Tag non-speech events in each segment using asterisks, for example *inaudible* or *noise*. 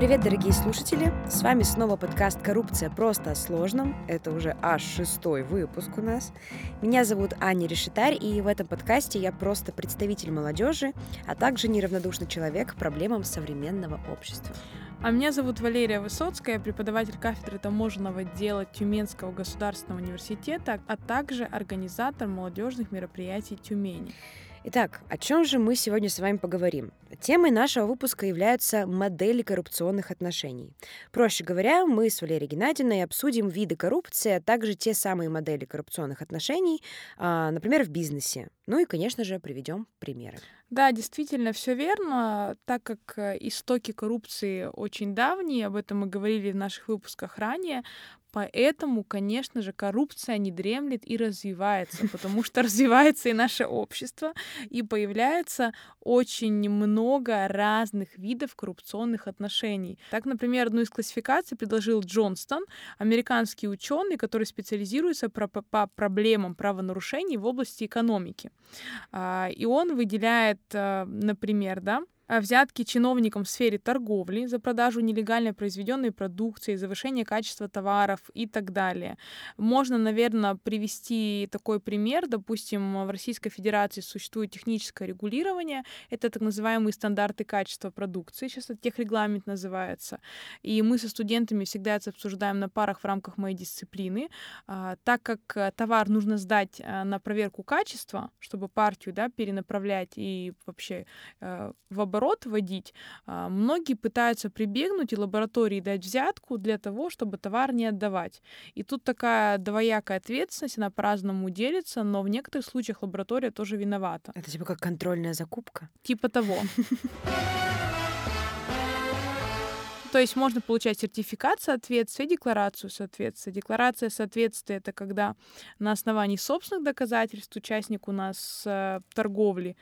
Привет, дорогие слушатели! С вами снова подкаст «Коррупция просто о сложном». Это уже аж шестой выпуск у нас. Меня зовут Аня Решетарь, и в этом подкасте я просто представитель молодежи, а также неравнодушный человек к проблемам современного общества. А меня зовут Валерия Высоцкая, преподаватель кафедры таможенного дела Тюменского государственного университета, а также организатор молодежных мероприятий Тюмени. Итак, о чем же мы сегодня с вами поговорим? Темой нашего выпуска являются модели коррупционных отношений. Проще говоря, мы с Валерией Геннадьевной обсудим виды коррупции, а также те самые модели коррупционных отношений, а, например, в бизнесе. Ну и, конечно же, приведем примеры. Да, действительно, все верно, так как э, истоки коррупции очень давние, об этом мы говорили в наших выпусках ранее, Поэтому, конечно же, коррупция не дремлет и развивается, потому что *laughs* развивается и наше общество, и появляется очень много разных видов коррупционных отношений. Так, например, одну из классификаций предложил Джонстон, американский ученый, который специализируется по проблемам правонарушений в области экономики. А, и он выделяет, э, например, да, взятки чиновникам в сфере торговли за продажу нелегально произведенной продукции, завышение качества товаров и так далее. Можно, наверное, привести такой пример. Допустим, в Российской Федерации существует техническое регулирование. Это так называемые стандарты качества продукции. Сейчас это техрегламент называется. И мы со студентами всегда это обсуждаем на парах в рамках моей дисциплины. А, так как э, товар нужно сдать э, на проверку качества, чтобы партию да, перенаправлять и вообще э, в оборот оборот вводить, а, многие пытаются прибегнуть и лаборатории дать взятку для того, чтобы товар не отдавать. И тут такая двоякая ответственность, она по-разному делится, но в некоторых случаях лаборатория тоже виновата. Это типа как контрольная закупка? Типа того. То есть можно получать сертификат соответствия, декларацию соответствия. Декларация соответствия — это когда на основании собственных доказательств участник у нас э, торговли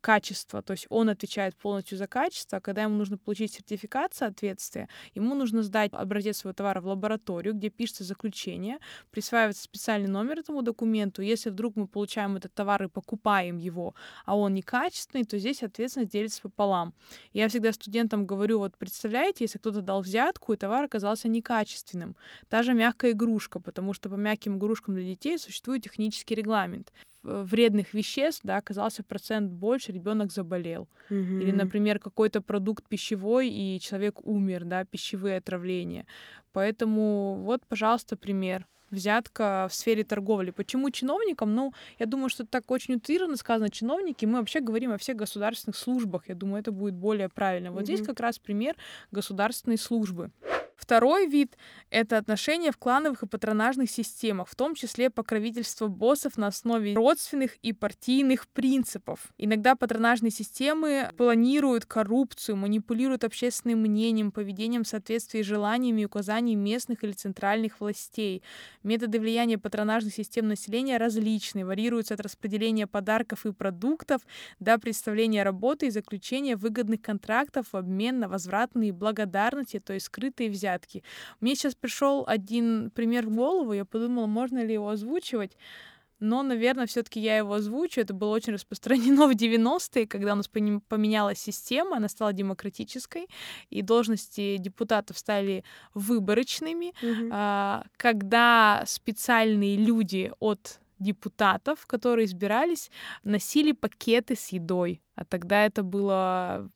качество, то есть он отвечает полностью за качество, а когда ему нужно получить сертификат соответствия, ему нужно сдать образец своего товара в лабораторию, где пишется заключение, присваивается специальный номер этому документу. Если вдруг мы получаем этот товар и покупаем его, а он некачественный, то здесь ответственность делится пополам. Я всегда студентам говорю, вот представляете, если кто-то дал взятку, и товар оказался некачественным. Та же мягкая игрушка, потому что по мягким игрушкам для детей существует технический регламент. Вредных веществ, да, оказался процент больше, ребенок заболел. Mm-hmm. Или, например, какой-то продукт пищевой, и человек умер, да, пищевые отравления. Поэтому вот, пожалуйста, пример взятка в сфере торговли. Почему чиновникам? Ну, я думаю, что так очень утрированно сказано чиновники. Мы вообще говорим о всех государственных службах. Я думаю, это будет более правильно. Вот mm-hmm. здесь как раз пример государственной службы. Второй вид — это отношения в клановых и патронажных системах, в том числе покровительство боссов на основе родственных и партийных принципов. Иногда патронажные системы планируют коррупцию, манипулируют общественным мнением, поведением в соответствии с желаниями и указаниями местных или центральных властей. Методы влияния патронажных систем населения различны, варьируются от распределения подарков и продуктов до представления работы и заключения выгодных контрактов в обмен на возвратные благодарности, то есть скрытые взятки взятки. Мне сейчас пришел один пример в голову, я подумала, можно ли его озвучивать. Но, наверное, все-таки я его озвучу. Это было очень распространено *laughs* в 90-е, когда у нас поменялась система, она стала демократической, и должности депутатов стали выборочными, mm-hmm. когда специальные люди от депутатов, которые избирались, носили пакеты с едой. А тогда это было...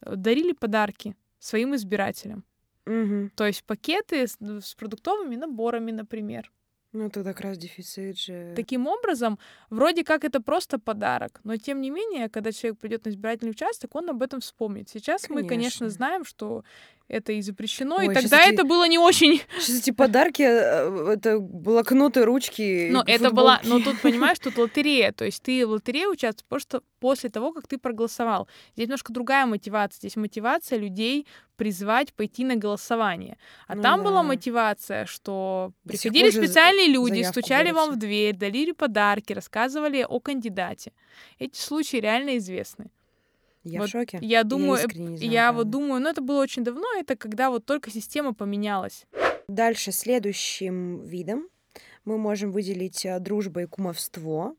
Дарили подарки своим избирателям. Угу. То есть пакеты с, ну, с продуктовыми наборами, например. Ну, это как раз дефицит же. Таким образом, вроде как это просто подарок, но тем не менее, когда человек придет на избирательный участок, он об этом вспомнит. Сейчас конечно. мы, конечно, знаем, что это и запрещено, Ой, и тогда это эти... было не очень... *laughs* Сейчас эти подарки, э, это блокноты, ручки, Но это была... Но тут, понимаешь, *laughs* тут лотерея, то есть ты в лотерее участвуешь просто после того, как ты проголосовал. Здесь немножко другая мотивация. Здесь мотивация людей призвать пойти на голосование. А ну, там да. была мотивация, что приходили специальные люди, стучали вам в дверь, дарили подарки, рассказывали о кандидате. Эти случаи реально известны. Я вот в шоке. Я думаю, я, знаю, я вот думаю, ну это было очень давно, это когда вот только система поменялась. Дальше следующим видом мы можем выделить э, дружба и кумовство.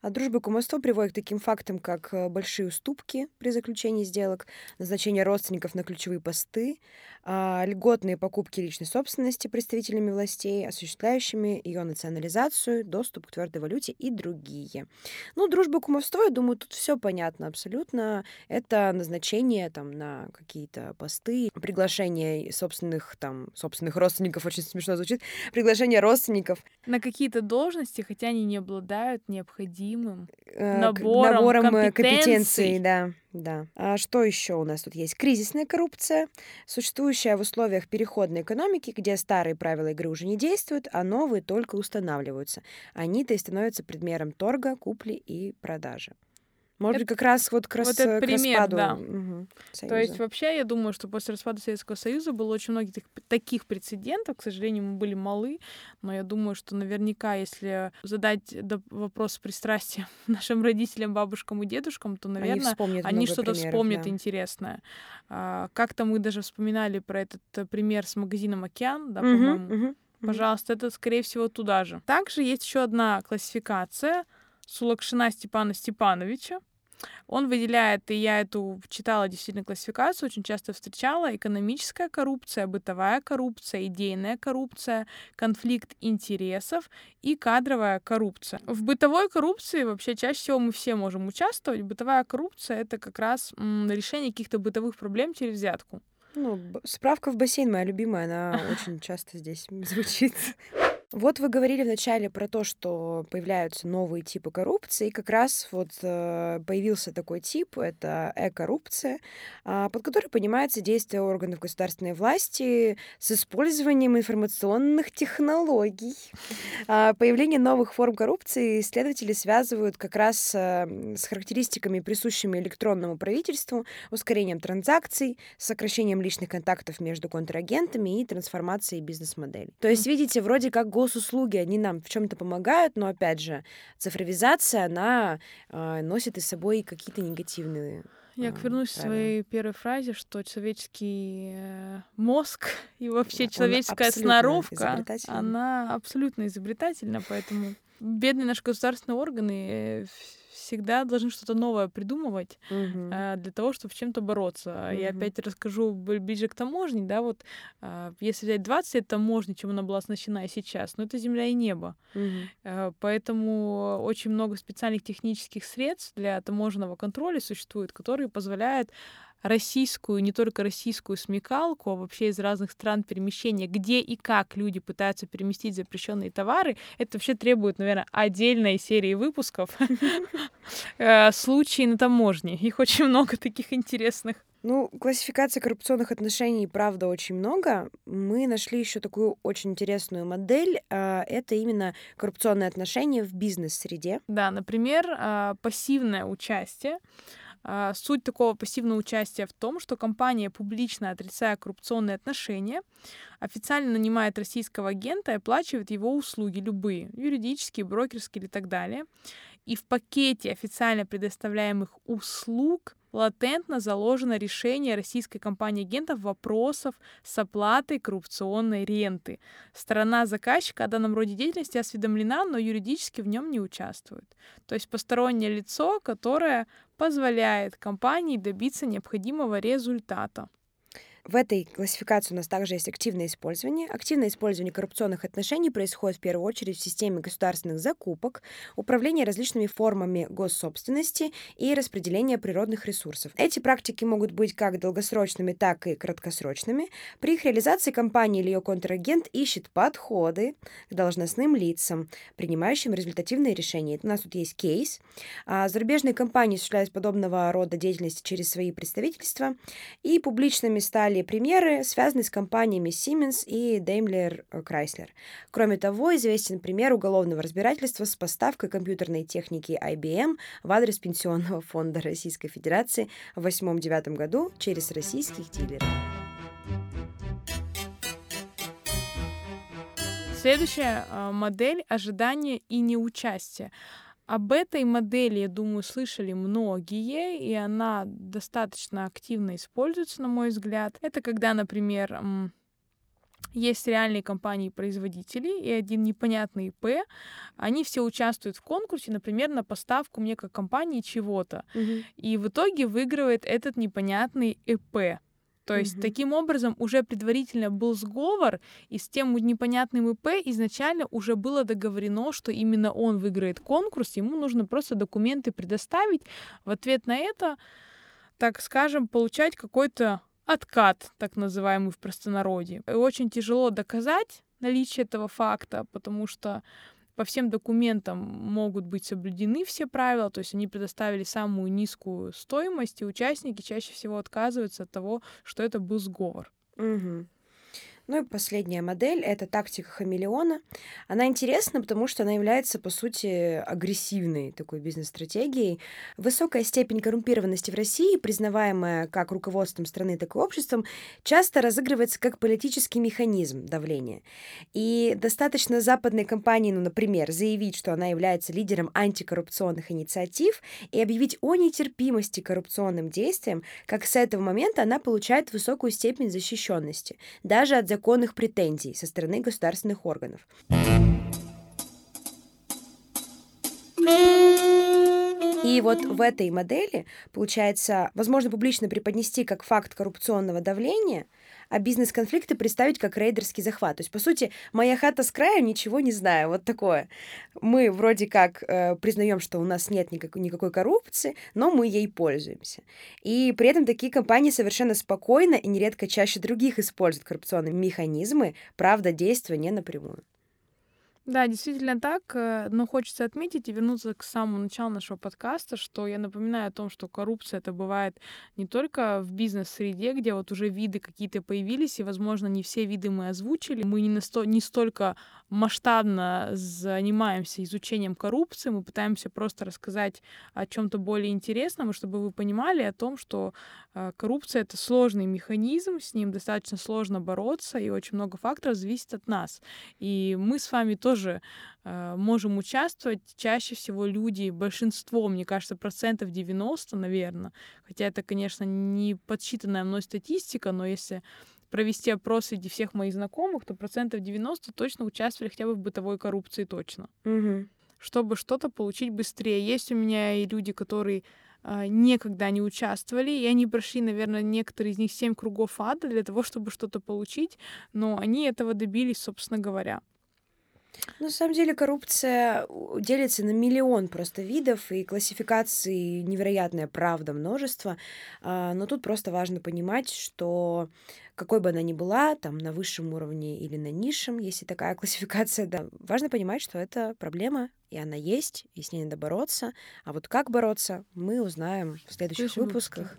А дружба кумовство приводит к таким фактам, как э, большие уступки при заключении сделок, назначение родственников на ключевые посты, а, льготные покупки личной собственности представителями властей, осуществляющими ее национализацию, доступ к твердой валюте и другие. Ну, дружба кумовство, я думаю, тут все понятно абсолютно. Это назначение там на какие-то посты, приглашение собственных там собственных родственников, очень смешно звучит, приглашение родственников на какие-то должности, хотя они не обладают необходимым э, набором, набором э, компетенций. компетенций, да, да. А что еще у нас тут есть? Кризисная коррупция, существующая в условиях переходной экономики, где старые правила игры уже не действуют, а новые только устанавливаются. Они-то и становятся предметом торга, купли и продажи. Может быть, как раз вот к, рас... вот это пример, распаду да. угу, То есть вообще я думаю, что после распада Советского Союза было очень много таких, таких прецедентов. К сожалению, мы были малы, но я думаю, что наверняка, если задать вопрос с пристрастием *laughs* нашим родителям, бабушкам и дедушкам, то, наверное, они, они что-то вспомнят да. интересное. А, как-то мы даже вспоминали про этот э, пример с магазином «Океан», да, угу, по-моему. Угу. Пожалуйста, это, скорее всего, туда же. Также есть еще одна классификация Сулакшина Степана Степановича. Он выделяет, и я эту читала действительно классификацию, очень часто встречала, экономическая коррупция, бытовая коррупция, идейная коррупция, конфликт интересов и кадровая коррупция. В бытовой коррупции вообще чаще всего мы все можем участвовать. Бытовая коррупция — это как раз решение каких-то бытовых проблем через взятку. Ну, справка в бассейн моя любимая, она очень часто здесь *laughs* звучит. Вот вы говорили вначале про то, что появляются новые типы коррупции. И как раз вот э, появился такой тип, это э-коррупция, э, под которой понимается действие органов государственной власти с использованием информационных технологий. Э, появление новых форм коррупции исследователи связывают как раз э, с характеристиками, присущими электронному правительству, ускорением транзакций, сокращением личных контактов между контрагентами и трансформацией бизнес-модели. То есть, видите, вроде как госуслуги, они нам в чем-то помогают, но опять же, цифровизация, она э, носит и с собой какие-то негативные я а, вернусь к своей первой фразе, что человеческий э, мозг *laughs* и вообще да, человеческая сноровка, она абсолютно изобретательна, поэтому бедные наши государственные органы э, всегда должны что-то новое придумывать угу. э, для того, чтобы с чем-то бороться. Угу. Я опять расскажу ближе к таможне, да, вот э, если взять 20 лет таможни, чем она была оснащена и сейчас, ну это земля и небо. Угу. Э, поэтому очень много специальных технических средств для таможенного контроля существует, которые позволяют российскую, не только российскую смекалку, а вообще из разных стран перемещения, где и как люди пытаются переместить запрещенные товары, это вообще требует, наверное, отдельной серии выпусков. *laughs* Э, случаи на таможне. Их очень много таких интересных. Ну, классификация коррупционных отношений, правда, очень много. Мы нашли еще такую очень интересную модель. А, это именно коррупционные отношения в бизнес-среде. Да, например, а, пассивное участие суть такого пассивного участия в том, что компания, публично отрицая коррупционные отношения, официально нанимает российского агента и оплачивает его услуги, любые, юридические, брокерские и так далее. И в пакете официально предоставляемых услуг латентно заложено решение российской компании агентов вопросов с оплатой коррупционной ренты. Сторона заказчика о данном роде деятельности осведомлена, но юридически в нем не участвует. То есть постороннее лицо, которое позволяет компании добиться необходимого результата. В этой классификации у нас также есть активное использование. Активное использование коррупционных отношений происходит в первую очередь в системе государственных закупок, управления различными формами госсобственности и распределения природных ресурсов. Эти практики могут быть как долгосрочными, так и краткосрочными. При их реализации компания или ее контрагент ищет подходы к должностным лицам, принимающим результативные решения. У нас тут есть кейс. А, зарубежные компании осуществляют подобного рода деятельности через свои представительства, и публичными стали Далее примеры связаны с компаниями Siemens и Daimler Chrysler. Кроме того, известен пример уголовного разбирательства с поставкой компьютерной техники IBM в адрес Пенсионного фонда Российской Федерации в 2008-2009 году через российских дилеров. Следующая а, модель — ожидания и неучастие. Об этой модели, я думаю, слышали многие, и она достаточно активно используется, на мой взгляд. Это когда, например, есть реальные компании-производители и один непонятный ИП. Они все участвуют в конкурсе, например, на поставку мне как компании чего-то. Мгм. И в итоге выигрывает этот непонятный ИП. То есть Мгм. таким образом уже предварительно был сговор, и с тем непонятным ИП изначально уже было договорено, что именно он выиграет конкурс, ему нужно просто документы предоставить. В ответ на это, так скажем, получать какой-то откат, так называемый в простонародье. И очень тяжело доказать наличие этого факта, потому что по всем документам могут быть соблюдены все правила, то есть они предоставили самую низкую стоимость, и участники чаще всего отказываются от того, что это был сговор. Мгм. Ну и последняя модель — это тактика хамелеона. Она интересна, потому что она является, по сути, агрессивной такой бизнес-стратегией. Высокая степень коррумпированности в России, признаваемая как руководством страны, так и обществом, часто разыгрывается как политический механизм давления. И достаточно западной компании, ну, например, заявить, что она является лидером антикоррупционных инициатив и объявить о нетерпимости коррупционным действиям, как с этого момента она получает высокую степень защищенности, даже от законных претензий со стороны государственных органов. И вот в этой модели, получается, возможно публично преподнести как факт коррупционного давления, а бизнес-конфликты представить как рейдерский захват. То есть, по сути, моя хата с краю, ничего не знаю. Вот такое. Мы вроде как э, признаем, что у нас нет никакой, никакой коррупции, но мы ей пользуемся. И при этом такие компании совершенно спокойно и нередко чаще других используют коррупционные механизмы, правда, действуя не напрямую. Да, действительно так, э, но хочется отметить и вернуться к самому началу нашего подкаста, что я напоминаю о том, что коррупция это бывает не только в бизнес-среде, где вот уже виды какие-то появились, и, возможно, не все виды мы озвучили. Мы не, насто- не столько масштабно занимаемся изучением коррупции, мы пытаемся просто рассказать о чем-то более интересном, чтобы вы понимали о том, что э, коррупция это сложный механизм, с ним достаточно сложно бороться, и очень много факторов зависит от нас. И мы с вами тоже э, можем участвовать. Чаще всего люди, большинство, мне кажется, процентов 90, наверное, хотя это, конечно, не подсчитанная мной статистика, но если провести опрос среди всех моих знакомых, то процентов 90 точно участвовали хотя бы в бытовой коррупции точно. Угу. Чтобы что-то получить быстрее. Есть у меня и люди, которые э, никогда не участвовали, и они прошли, наверное, некоторые из них семь кругов ада для того, чтобы что-то получить, но они этого добились, собственно говоря. Ну, на самом деле коррупция делится на миллион просто видов, и классификаций невероятная правда множество. А, Но тут просто важно понимать, что какой бы она ни была, там на высшем уровне или на низшем, если такая *laughs* классификация, да, важно понимать, что это проблема, и она есть, и с ней надо бороться. А вот как бороться, мы узнаем в следующих выпусках.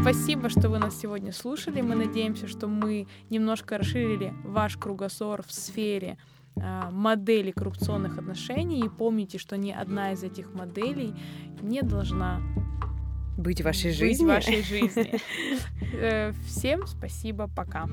Спасибо, что вы нас сегодня слушали. Мы надеемся, что мы немножко расширили ваш кругозор в сфере а, моделей коррупционных отношений. И помните, что ни одна из этих моделей не должна Быть в вашей быть жизни. в вашей *laughs* жизни. Э, Всем спасибо, пока.